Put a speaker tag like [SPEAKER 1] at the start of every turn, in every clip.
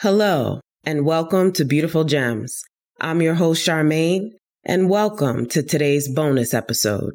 [SPEAKER 1] Hello, and welcome to Beautiful Gems. I'm your host, Charmaine, and welcome to today's bonus episode.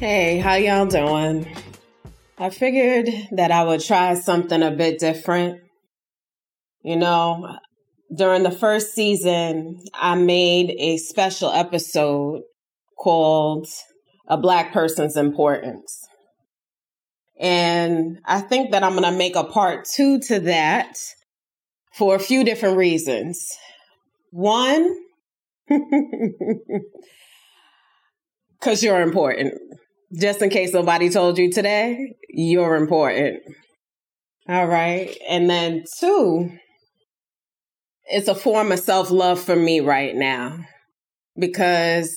[SPEAKER 1] Hey, how y'all doing? I figured that I would try something a bit different. You know, during the first season, I made a special episode called A Black Person's Importance. And I think that I'm going to make a part two to that for a few different reasons. One, because you're important just in case nobody told you today, you're important. All right. And then two, it's a form of self love for me right now because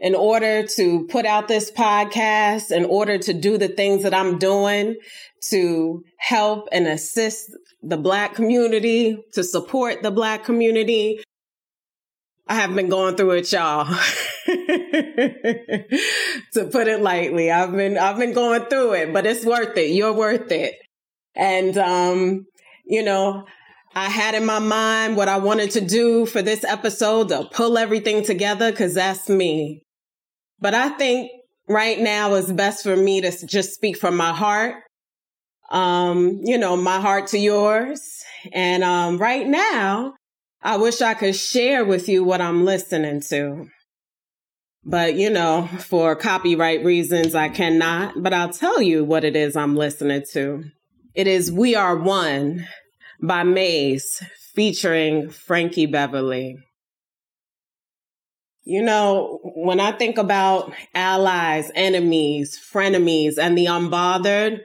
[SPEAKER 1] in order to put out this podcast, in order to do the things that I'm doing to help and assist the Black community, to support the Black community, I have been going through it, y'all. to put it lightly, I've been I've been going through it, but it's worth it. You're worth it. And um, you know, I had in my mind what I wanted to do for this episode to pull everything together cuz that's me. But I think right now it's best for me to just speak from my heart. Um, you know, my heart to yours. And um right now, I wish I could share with you what I'm listening to. But, you know, for copyright reasons, I cannot. But I'll tell you what it is I'm listening to. It is We Are One by Maze featuring Frankie Beverly. You know, when I think about allies, enemies, frenemies, and the unbothered,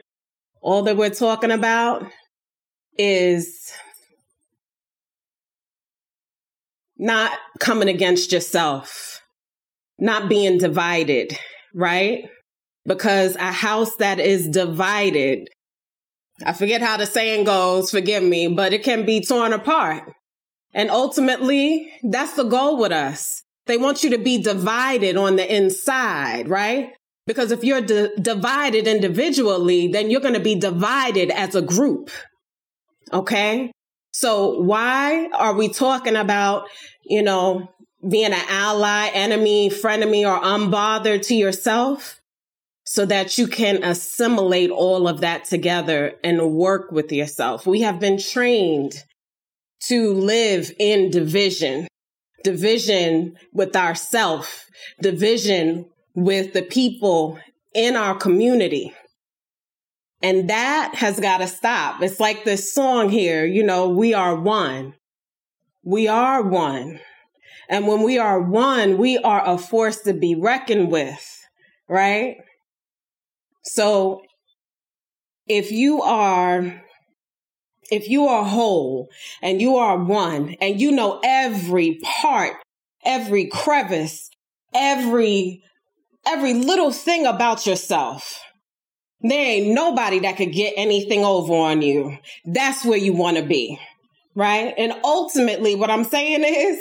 [SPEAKER 1] all that we're talking about is not coming against yourself, not being divided, right? Because a house that is divided, I forget how the saying goes, forgive me, but it can be torn apart. And ultimately, that's the goal with us. They want you to be divided on the inside, right? Because if you're di- divided individually, then you're going to be divided as a group. Okay. So why are we talking about, you know, being an ally, enemy, frenemy, or unbothered to yourself? So that you can assimilate all of that together and work with yourself. We have been trained to live in division, division with ourself, division with the people in our community. And that has got to stop. It's like this song here, you know, we are one. We are one. And when we are one, we are a force to be reckoned with, right? So if you are if you are whole and you are one and you know every part, every crevice, every every little thing about yourself, there ain't nobody that could get anything over on you. That's where you want to be. Right. And ultimately, what I'm saying is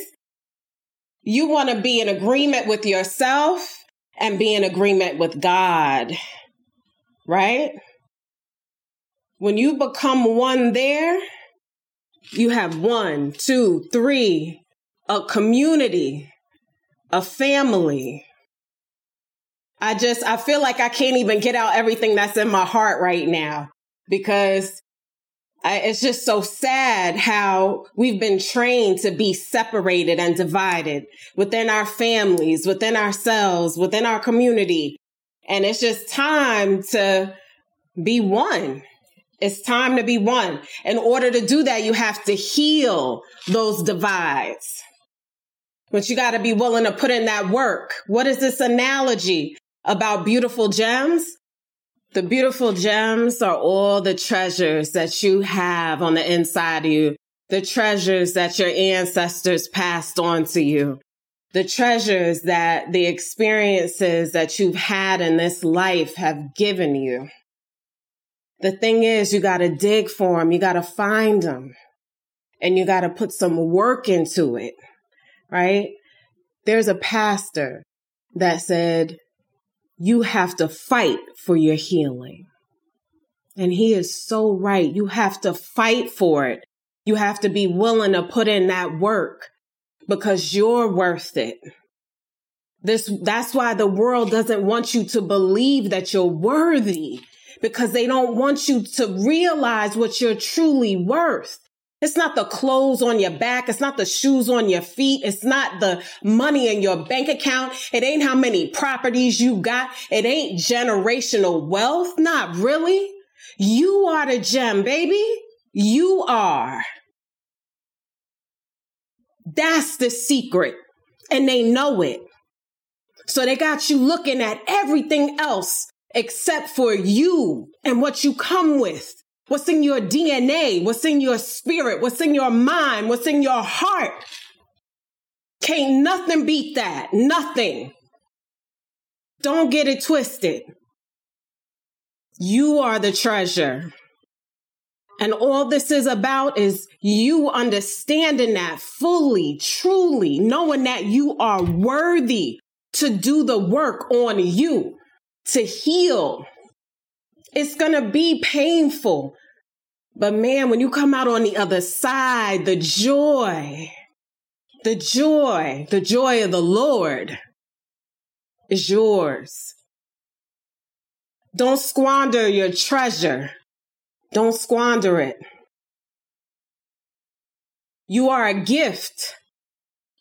[SPEAKER 1] you want to be in agreement with yourself and be in agreement with God. Right. When you become one there, you have one, two, three, a community, a family, I just, I feel like I can't even get out everything that's in my heart right now because I, it's just so sad how we've been trained to be separated and divided within our families, within ourselves, within our community. And it's just time to be one. It's time to be one. In order to do that, you have to heal those divides. But you got to be willing to put in that work. What is this analogy? about beautiful gems. The beautiful gems are all the treasures that you have on the inside of you, the treasures that your ancestors passed on to you, the treasures that the experiences that you've had in this life have given you. The thing is, you got to dig for them. You got to find them and you got to put some work into it, right? There's a pastor that said, you have to fight for your healing. And he is so right. You have to fight for it. You have to be willing to put in that work because you're worth it. This, that's why the world doesn't want you to believe that you're worthy because they don't want you to realize what you're truly worth. It's not the clothes on your back. It's not the shoes on your feet. It's not the money in your bank account. It ain't how many properties you got. It ain't generational wealth. Not really. You are the gem, baby. You are. That's the secret. And they know it. So they got you looking at everything else except for you and what you come with. What's in your DNA? What's in your spirit? What's in your mind? What's in your heart? Can't nothing beat that. Nothing. Don't get it twisted. You are the treasure. And all this is about is you understanding that fully, truly, knowing that you are worthy to do the work on you, to heal. It's going to be painful. But man, when you come out on the other side, the joy, the joy, the joy of the Lord is yours. Don't squander your treasure. Don't squander it. You are a gift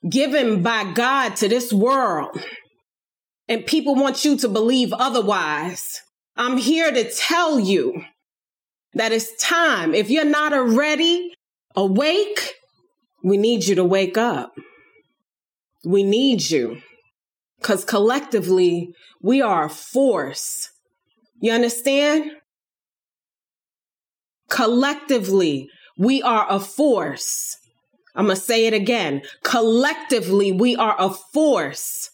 [SPEAKER 1] given by God to this world. And people want you to believe otherwise. I'm here to tell you that it's time. If you're not already awake, we need you to wake up. We need you. Because collectively, we are a force. You understand? Collectively, we are a force. I'm going to say it again. Collectively, we are a force.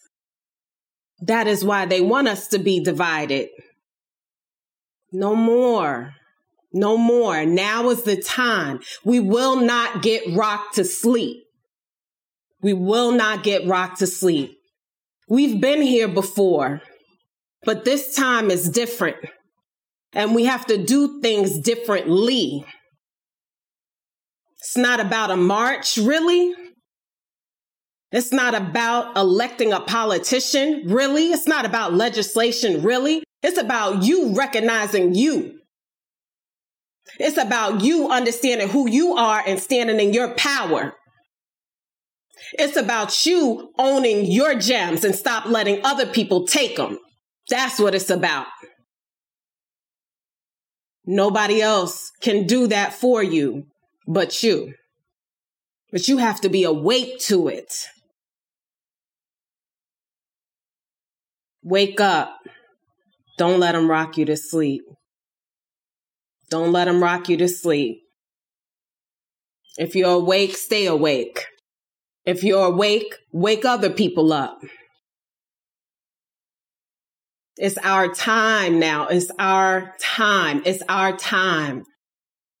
[SPEAKER 1] That is why they want us to be divided. No more. No more. Now is the time. We will not get rocked to sleep. We will not get rocked to sleep. We've been here before, but this time is different. And we have to do things differently. It's not about a march, really. It's not about electing a politician, really. It's not about legislation, really. It's about you recognizing you. It's about you understanding who you are and standing in your power. It's about you owning your gems and stop letting other people take them. That's what it's about. Nobody else can do that for you but you. But you have to be awake to it. Wake up. Don't let them rock you to sleep. Don't let them rock you to sleep. If you're awake, stay awake. If you're awake, wake other people up. It's our time now. It's our time. It's our time.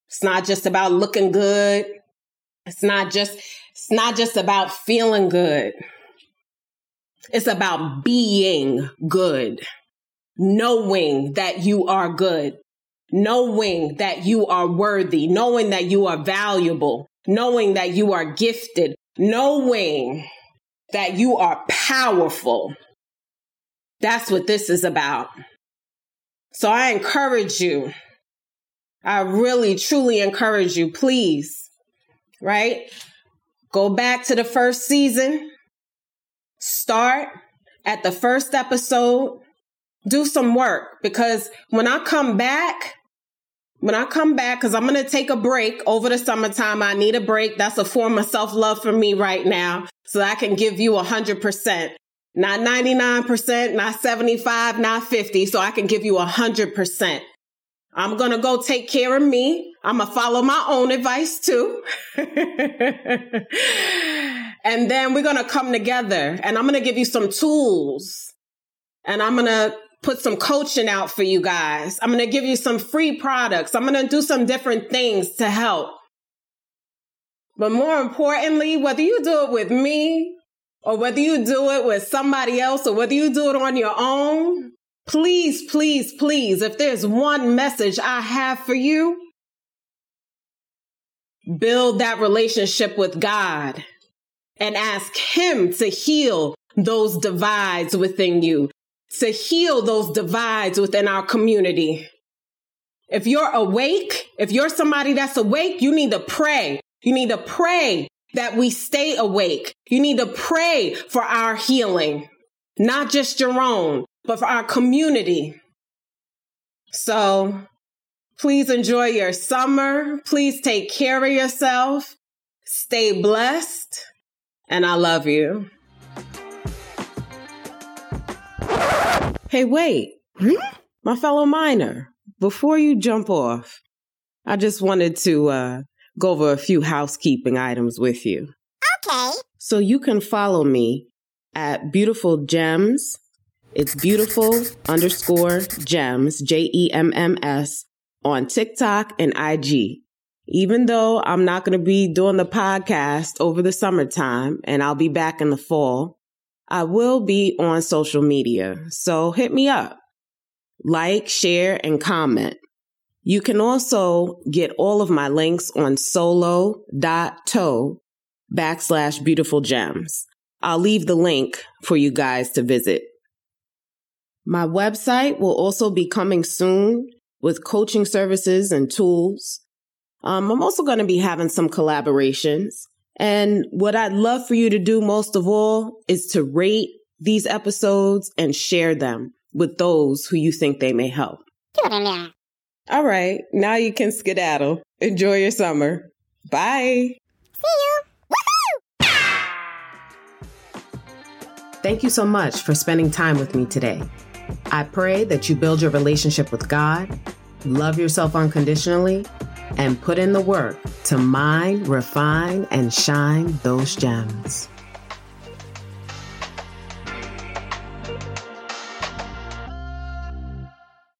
[SPEAKER 1] It's not just about looking good. It's not just it's not just about feeling good. It's about being good. Knowing that you are good knowing that you are worthy, knowing that you are valuable, knowing that you are gifted, knowing that you are powerful. That's what this is about. So I encourage you. I really, truly encourage you, please, right? Go back to the first season. Start at the first episode do some work because when I come back, when I come back, because I'm going to take a break over the summertime, I need a break. That's a form of self love for me right now. So I can give you 100%, not 99%, not 75, not 50. So I can give you 100%. I'm going to go take care of me. I'm going to follow my own advice too. and then we're going to come together and I'm going to give you some tools and I'm going to put some coaching out for you guys. I'm going to give you some free products. I'm going to do some different things to help. But more importantly, whether you do it with me or whether you do it with somebody else or whether you do it on your own, please, please, please, if there's one message I have for you, build that relationship with God and ask Him to heal those divides within you, to heal those divides within our community. If you're awake, if you're somebody that's awake, you need to pray. You need to pray that we stay awake. You need to pray for our healing, not just your own, but for our community. So please enjoy your summer. Please take care of yourself. Stay blessed. And I love you. Hey, wait. My fellow miner, before you jump off, I just wanted to uh, go over a few housekeeping items with you.
[SPEAKER 2] Okay.
[SPEAKER 1] So you can follow me at Beautiful Gems. It's beautiful underscore gems, J E M M S, on TikTok and IG. Even though I'm not going to be doing the podcast over the summertime and I'll be back in the fall, I will be on social media. So hit me up. Like, share, and comment. You can also get all of my links on solo.to backslash beautiful gems. I'll leave the link for you guys to visit. My website will also be coming soon with coaching services and tools. Um, I'm also going to be having some collaborations. And what I'd love for you to do most of all is to rate these episodes and share them with those who you think they may help. All right, now you can skedaddle. Enjoy your summer. Bye.
[SPEAKER 2] See you. Woohoo!
[SPEAKER 1] Thank you so much for spending time with me today. I pray that you build your relationship with God, love yourself unconditionally, and put in the work to mine, refine, and shine those gems.